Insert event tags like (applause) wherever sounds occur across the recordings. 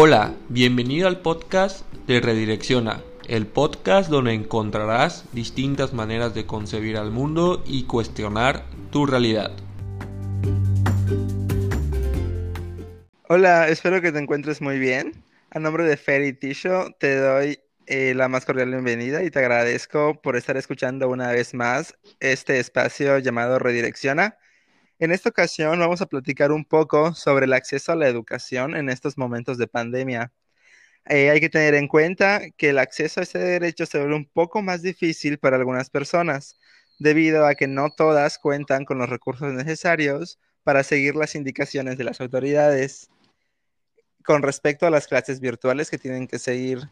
Hola, bienvenido al podcast de Redirecciona, el podcast donde encontrarás distintas maneras de concebir al mundo y cuestionar tu realidad. Hola, espero que te encuentres muy bien. A nombre de Ferry Tisho te doy eh, la más cordial bienvenida y te agradezco por estar escuchando una vez más este espacio llamado Redirecciona. En esta ocasión vamos a platicar un poco sobre el acceso a la educación en estos momentos de pandemia. Eh, hay que tener en cuenta que el acceso a ese derecho se vuelve un poco más difícil para algunas personas, debido a que no todas cuentan con los recursos necesarios para seguir las indicaciones de las autoridades con respecto a las clases virtuales que tienen que seguir.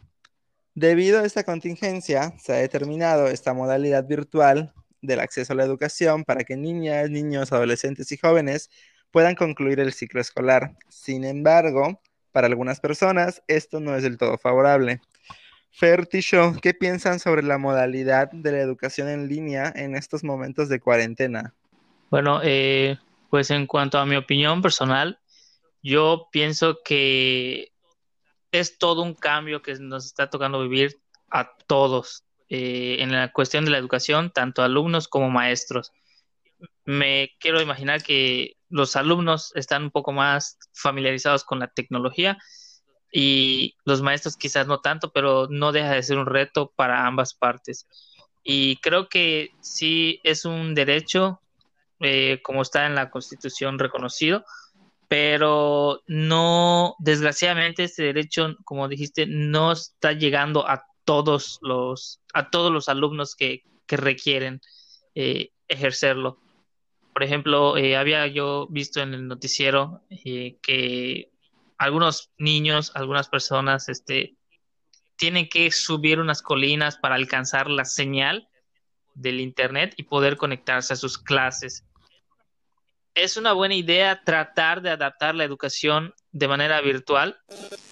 Debido a esta contingencia, se ha determinado esta modalidad virtual del acceso a la educación para que niñas, niños, adolescentes y jóvenes puedan concluir el ciclo escolar. Sin embargo, para algunas personas esto no es del todo favorable. Fer ¿qué piensan sobre la modalidad de la educación en línea en estos momentos de cuarentena? Bueno, eh, pues en cuanto a mi opinión personal, yo pienso que es todo un cambio que nos está tocando vivir a todos eh, en la cuestión de la educación, tanto alumnos como maestros. Me quiero imaginar que los alumnos están un poco más familiarizados con la tecnología y los maestros quizás no tanto, pero no deja de ser un reto para ambas partes. Y creo que sí es un derecho, eh, como está en la Constitución reconocido, pero no, desgraciadamente, este derecho, como dijiste, no está llegando a todos los, a todos los alumnos que, requieren eh, ejercerlo. Por ejemplo, eh, había yo visto en el noticiero eh, que algunos niños, algunas personas, este, tienen que subir unas colinas para alcanzar la señal del internet y poder conectarse a sus clases. Es una buena idea tratar de adaptar la educación de manera virtual,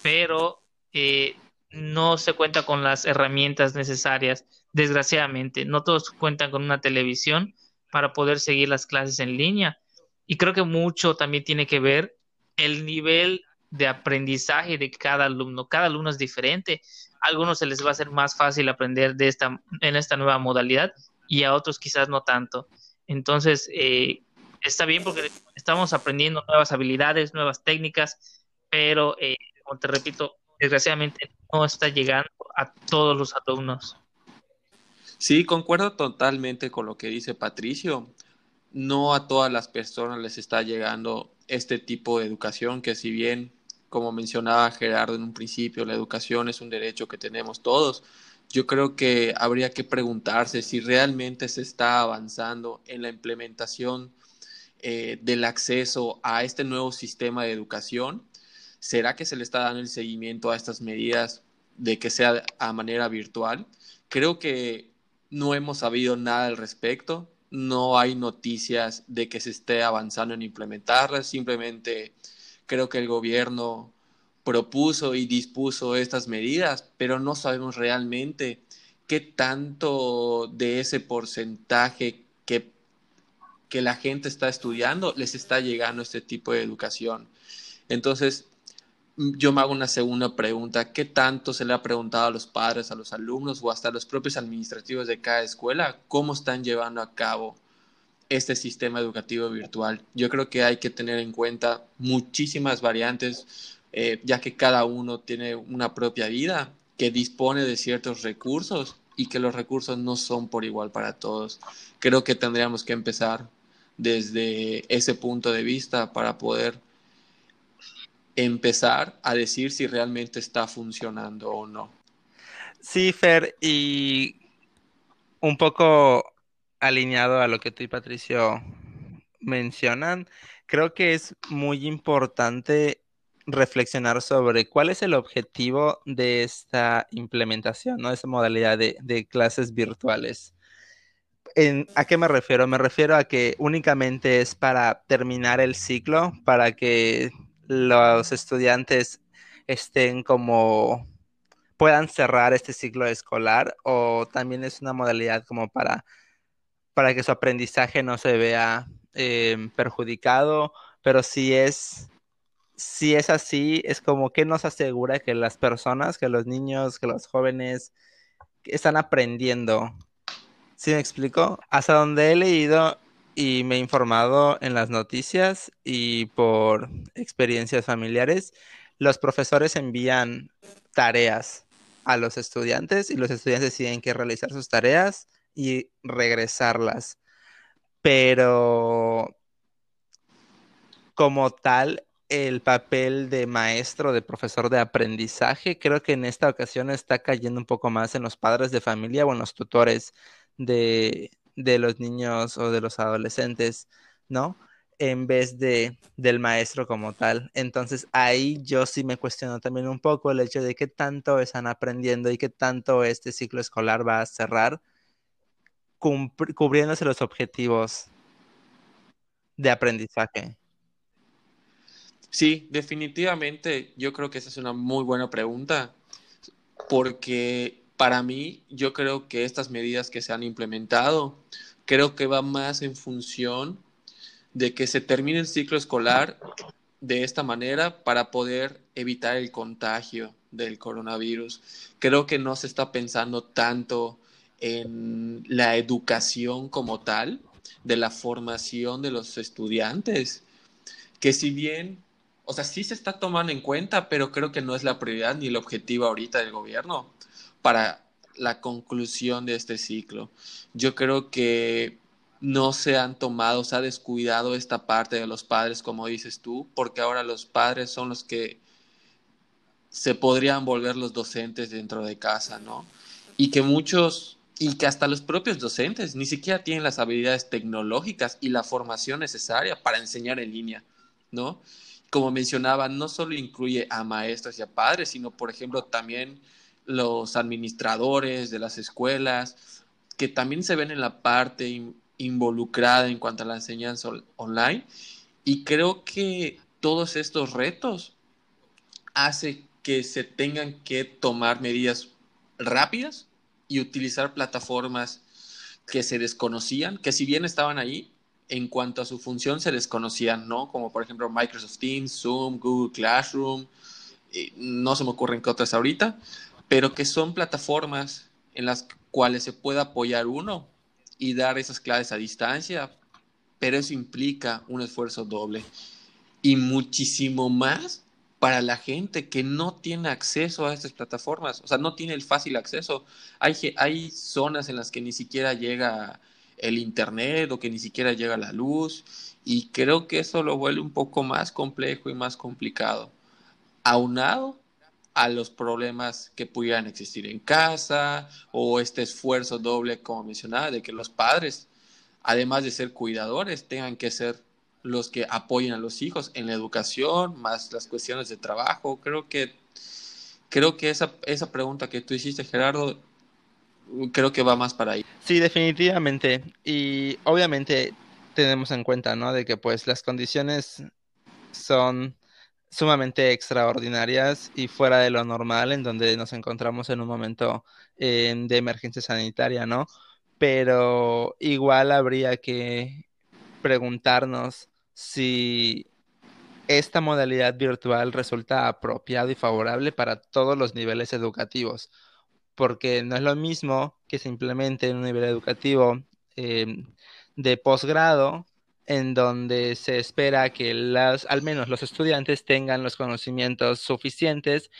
pero eh, no se cuenta con las herramientas necesarias, desgraciadamente. No todos cuentan con una televisión para poder seguir las clases en línea. Y creo que mucho también tiene que ver el nivel de aprendizaje de cada alumno. Cada alumno es diferente. A algunos se les va a hacer más fácil aprender de esta, en esta nueva modalidad y a otros quizás no tanto. Entonces, eh, está bien porque estamos aprendiendo nuevas habilidades, nuevas técnicas, pero, eh, como te repito, desgraciadamente no está llegando a todos los alumnos. Sí, concuerdo totalmente con lo que dice Patricio. No a todas las personas les está llegando este tipo de educación que si bien, como mencionaba Gerardo en un principio, la educación es un derecho que tenemos todos, yo creo que habría que preguntarse si realmente se está avanzando en la implementación eh, del acceso a este nuevo sistema de educación. ¿Será que se le está dando el seguimiento a estas medidas de que sea a manera virtual? Creo que no hemos sabido nada al respecto, no hay noticias de que se esté avanzando en implementarlas, simplemente creo que el gobierno propuso y dispuso estas medidas, pero no sabemos realmente qué tanto de ese porcentaje que, que la gente está estudiando les está llegando este tipo de educación. Entonces, yo me hago una segunda pregunta. ¿Qué tanto se le ha preguntado a los padres, a los alumnos o hasta a los propios administrativos de cada escuela cómo están llevando a cabo este sistema educativo virtual? Yo creo que hay que tener en cuenta muchísimas variantes, eh, ya que cada uno tiene una propia vida, que dispone de ciertos recursos y que los recursos no son por igual para todos. Creo que tendríamos que empezar desde ese punto de vista para poder empezar a decir si realmente está funcionando o no. Sí, Fer, y un poco alineado a lo que tú y Patricio mencionan, creo que es muy importante reflexionar sobre cuál es el objetivo de esta implementación, ¿no? Esa modalidad de, clases virtuales. ¿A qué me refiero? Me refiero a que únicamente es para terminar el ciclo, para que los estudiantes estén como puedan cerrar este ciclo escolar o también es una modalidad como para, para que su aprendizaje no se vea em, perjudicado, pero sí es si es así, es como que nos asegura que las personas, que los niños, que los jóvenes están aprendiendo. ¿Sí me explico? Hasta donde he leído y me he informado en las noticias y por experiencias familiares, los profesores envían tareas a los estudiantes y los estudiantes tienen que realizar sus tareas y regresarlas. Pero como tal, el papel de maestro, de profesor de aprendizaje, creo que en esta ocasión está cayendo un poco más en los padres de familia o en los tutores de, de los niños o de los adolescentes, ¿no? En vez de del maestro como tal. Entonces ahí yo sí me cuestiono también un poco el hecho de qué tanto están aprendiendo y qué tanto este ciclo escolar va a cerrar cubriéndose los objetivos de aprendizaje. Sí, definitivamente yo creo que esa es una muy buena pregunta porque para mí yo creo que estas medidas que se han implementado creo que va más en función de que se termine el ciclo escolar de esta manera para poder evitar el contagio del coronavirus. Creo que no se está pensando tanto en la educación como tal, de la formación de los estudiantes, que si bien, o sea, sí se está tomando en cuenta, pero creo que no es la prioridad ni el objetivo ahorita del gobierno para la conclusión de este ciclo. Yo creo que no se han tomado, se ha descuidado esta parte de los padres, como dices tú, porque ahora los padres son los que se podrían volver los docentes dentro de casa, ¿no? Y que muchos, y que hasta los propios docentes ni siquiera tienen las habilidades tecnológicas y la formación necesaria para enseñar en línea, ¿no? Como mencionaba, no solo incluye a maestros y a padres, sino, por ejemplo, también los administradores de las escuelas, que también se ven en la parte involucrada en cuanto a la enseñanza online. Y creo que todos estos retos hace que se tengan que tomar medidas rápidas y utilizar plataformas que se desconocían, que si bien estaban ahí, en cuanto a su función se desconocían, ¿no? Como por ejemplo Microsoft Teams, Zoom, Google Classroom, no se me ocurren qué otras ahorita, pero que son plataformas en las cuales se puede apoyar uno y dar esas clases a distancia, pero eso implica un esfuerzo doble y muchísimo más para la gente que no tiene acceso a estas plataformas, o sea, no tiene el fácil acceso. Hay, hay zonas en las que ni siquiera llega el internet o que ni siquiera llega la luz y creo que eso lo vuelve un poco más complejo y más complicado. Aunado a los problemas que pudieran existir en casa o este esfuerzo doble, como mencionaba, de que los padres, además de ser cuidadores, tengan que ser los que apoyen a los hijos en la educación, más las cuestiones de trabajo. Creo que, creo que esa, esa pregunta que tú hiciste, Gerardo, creo que va más para ahí. Sí, definitivamente. Y obviamente tenemos en cuenta, ¿no? De que pues las condiciones son sumamente extraordinarias y fuera de lo normal en donde nos encontramos en un momento eh, de emergencia sanitaria, ¿no? Pero igual habría que preguntarnos si esta modalidad virtual resulta apropiado y favorable para todos los niveles educativos, porque no es lo mismo que se en un nivel educativo eh, de posgrado en donde se espera que las, al menos los estudiantes tengan los conocimientos suficientes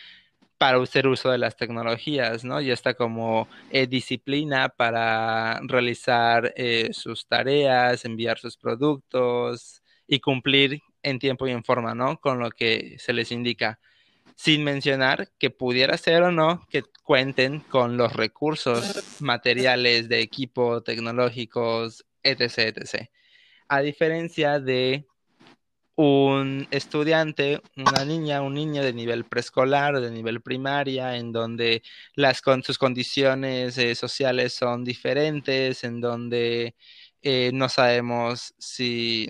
para hacer uso de las tecnologías, ¿no? Y está como eh, disciplina para realizar eh, sus tareas, enviar sus productos y cumplir en tiempo y en forma, ¿no? Con lo que se les indica. Sin mencionar que pudiera ser o no que cuenten con los recursos materiales de equipo tecnológicos, etc., etc a diferencia de un estudiante, una niña, un niño de nivel preescolar de nivel primaria, en donde sus condiciones eh, sociales son diferentes, en donde eh, no sabemos si,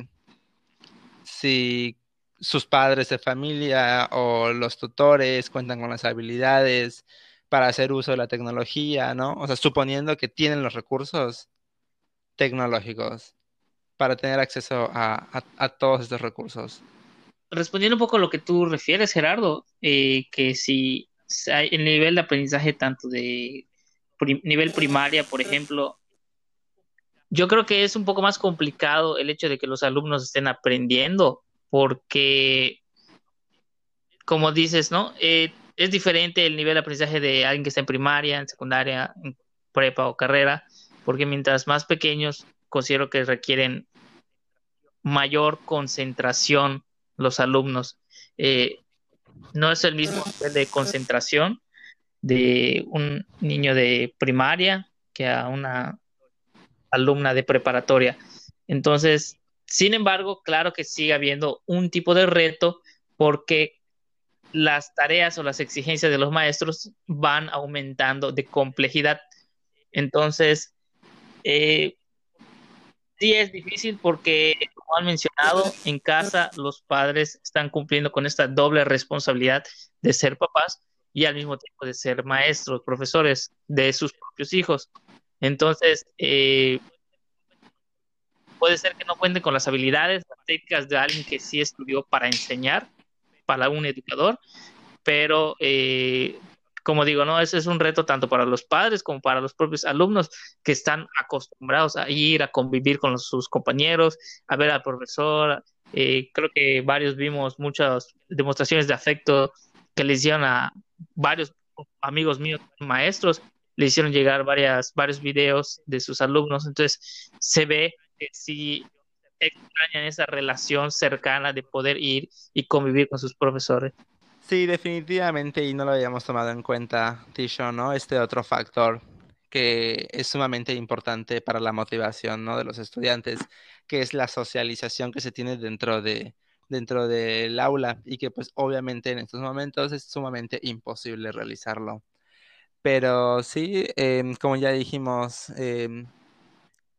si sus padres de familia o los tutores cuentan con las habilidades para hacer uso de la tecnología, ¿no? O sea, suponiendo que tienen los recursos tecnológicos para tener acceso a, todos estos recursos. respondiendo un poco a lo que tú refieres, Gerardo, eh, que si hay el nivel de aprendizaje tanto de nivel primaria, por ejemplo, yo creo que es un poco más complicado el hecho de que los alumnos estén aprendiendo, porque, como dices, ¿no? Eh, es diferente el nivel de aprendizaje de alguien que está en primaria, en secundaria, en prepa o carrera, porque mientras más pequeños, considero que requieren mayor concentración los alumnos. Eh, no es el mismo nivel de concentración de un niño de primaria que a una alumna de preparatoria. Entonces, sin embargo, claro que sigue habiendo un tipo de reto porque las tareas o las exigencias de los maestros van aumentando de complejidad. Entonces, eh, sí es difícil porque, como han mencionado, en casa los padres están cumpliendo con esta doble responsabilidad de ser papás y al mismo tiempo de ser maestros, profesores de sus propios hijos. Entonces, eh, puede ser que no cuenten con las habilidades, las técnicas de alguien que sí estudió para enseñar, para un educador, pero eh, como digo, ¿no? Ese es un reto tanto para los padres como para los propios alumnos que están acostumbrados a ir a convivir con sus compañeros, a ver al profesor. Eh, creo que varios vimos muchas demostraciones de afecto que le hicieron a varios amigos míos, maestros, le hicieron llegar varias, varios videos de sus alumnos. Entonces, se ve que sí extrañan esa relación cercana de poder ir y convivir con sus profesores. Sí, definitivamente, y no lo habíamos tomado en cuenta, Tisho, ¿no? Este otro factor que es sumamente importante para la motivación, ¿no? De los estudiantes, que es la socialización que se tiene dentro de dentro del aula y que pues obviamente en estos momentos es sumamente imposible realizarlo. Pero sí, em, como ya dijimos, em,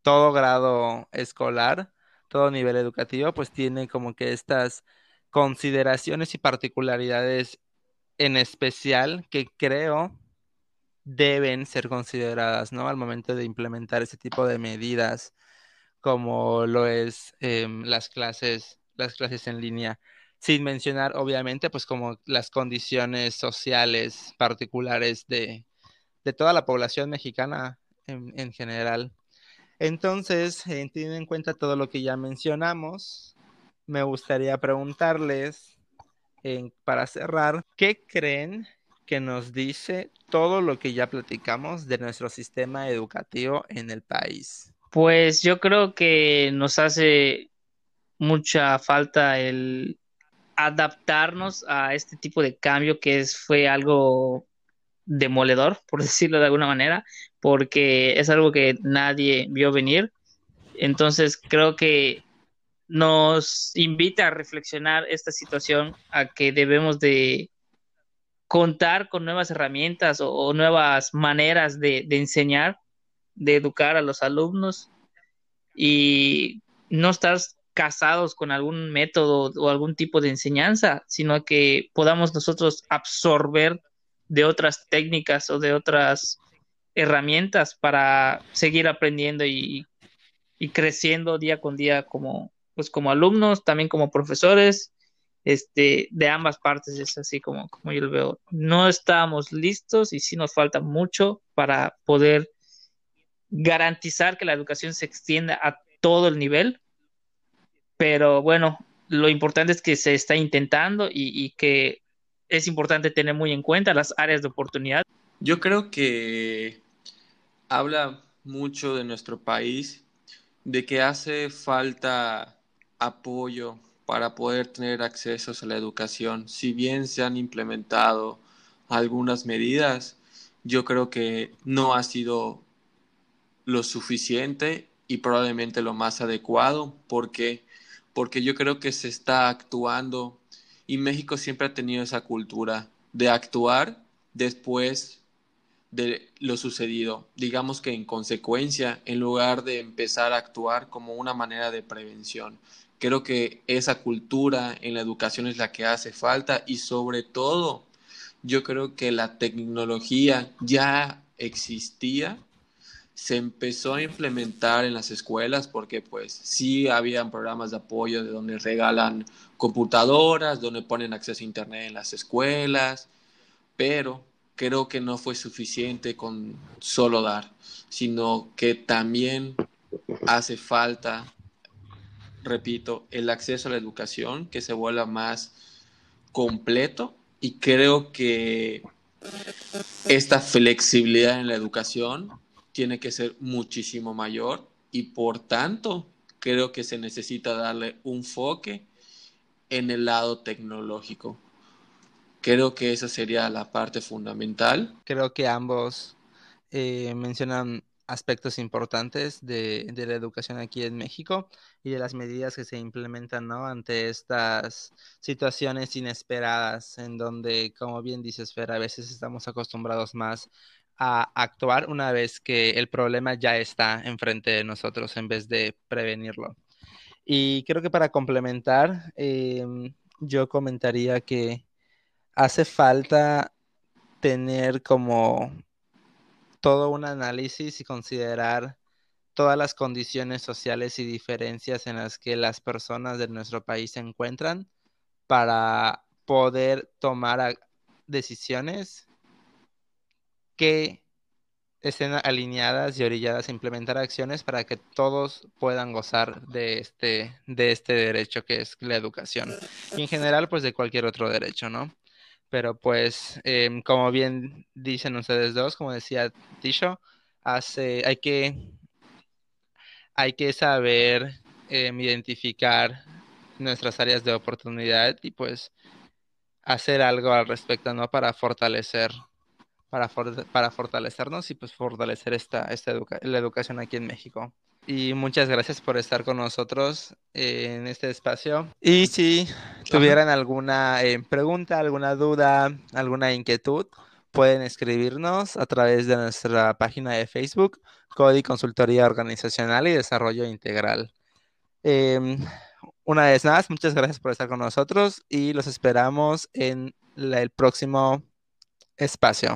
todo grado escolar, todo nivel educativo, pues tiene como que estas consideraciones y particularidades en especial que creo deben ser consideradas, ¿no? Al momento de implementar ese tipo de medidas, como lo es em, las clases, las clases en línea, sin mencionar, obviamente, pues como las condiciones sociales particulares de, toda la población mexicana en, general. Entonces, eh, teniendo en cuenta todo lo que ya mencionamos, me gustaría preguntarles, para cerrar, ¿qué creen que nos dice todo lo que ya platicamos de nuestro sistema educativo en el país? Pues yo creo que nos hace mucha falta el adaptarnos a este tipo de cambio que es, fue algo demoledor, por (laughs) decirlo de alguna manera, porque es algo que nadie vio venir. Entonces creo que nos invita a reflexionar esta situación, a que debemos de contar con nuevas herramientas o, nuevas maneras de, enseñar, de educar a los alumnos y no estar casados con algún método o algún tipo de enseñanza, sino que podamos nosotros absorber de otras técnicas o de otras herramientas para seguir aprendiendo y creciendo día con día como, pues como alumnos, también como profesores, este, de ambas partes es así como, como yo lo veo. No estamos listos y sí nos falta mucho para poder garantizar que la educación se extienda a todo el nivel, pero bueno, lo importante es que se está intentando y, y que es importante tener muy en cuenta las áreas de oportunidad. Yo creo que habla mucho de nuestro país, de que hace falta apoyo para poder tener acceso a la educación. Si bien se han implementado algunas medidas, yo creo que no ha sido lo suficiente y probablemente lo más adecuado. ¿Por qué? Porque yo creo que se está actuando y México siempre ha tenido esa cultura de actuar después de lo sucedido. Digamos que en consecuencia, en lugar de empezar a actuar como una manera de prevención. Creo que esa cultura en la educación es la que hace falta y sobre todo yo creo que la tecnología ya existía, se empezó a implementar en las escuelas porque pues sí habían programas de apoyo de donde regalan computadoras, donde ponen acceso a internet en las escuelas, pero creo que no fue suficiente con solo dar, sino que también hace falta, repito, el acceso a la educación que se vuelva más completo y creo que esta flexibilidad en la educación tiene que ser muchísimo mayor y por tanto creo que se necesita darle un enfoque en el lado tecnológico. Creo que esa sería la parte fundamental. Creo que ambos eh, mencionan aspectos importantes de, de, la educación aquí en México y de las medidas que se implementan ¿no? ante estas situaciones inesperadas en donde, como bien dices, Fer, a veces estamos acostumbrados más a actuar una vez que el problema ya está enfrente de nosotros en vez de prevenirlo. Y creo que para complementar, em, yo comentaría que hace falta tener como todo un análisis y considerar todas las condiciones sociales y diferencias en las que las personas de nuestro país se encuentran para poder tomar decisiones que estén alineadas y orilladas a implementar acciones para que todos puedan gozar de este, de este derecho que es la educación. Y en general, pues de cualquier otro derecho, ¿no? Pero pues, em, como bien dicen ustedes dos, como decía Tisho, hace, hay que, hay que saber em, identificar nuestras áreas de oportunidad y pues hacer algo al respecto, ¿no? Para fortalecer para, para fortalecernos y pues fortalecer esta, esta la educación aquí en México. Y muchas gracias por estar con nosotros en este espacio. Y si tuvieran alguna eh, pregunta, alguna duda, alguna inquietud, pueden escribirnos a través de nuestra página de Facebook, CODI Consultoría Organizacional y Desarrollo Integral. Em, una vez más, muchas gracias por estar con nosotros y los esperamos en el próximo espacio.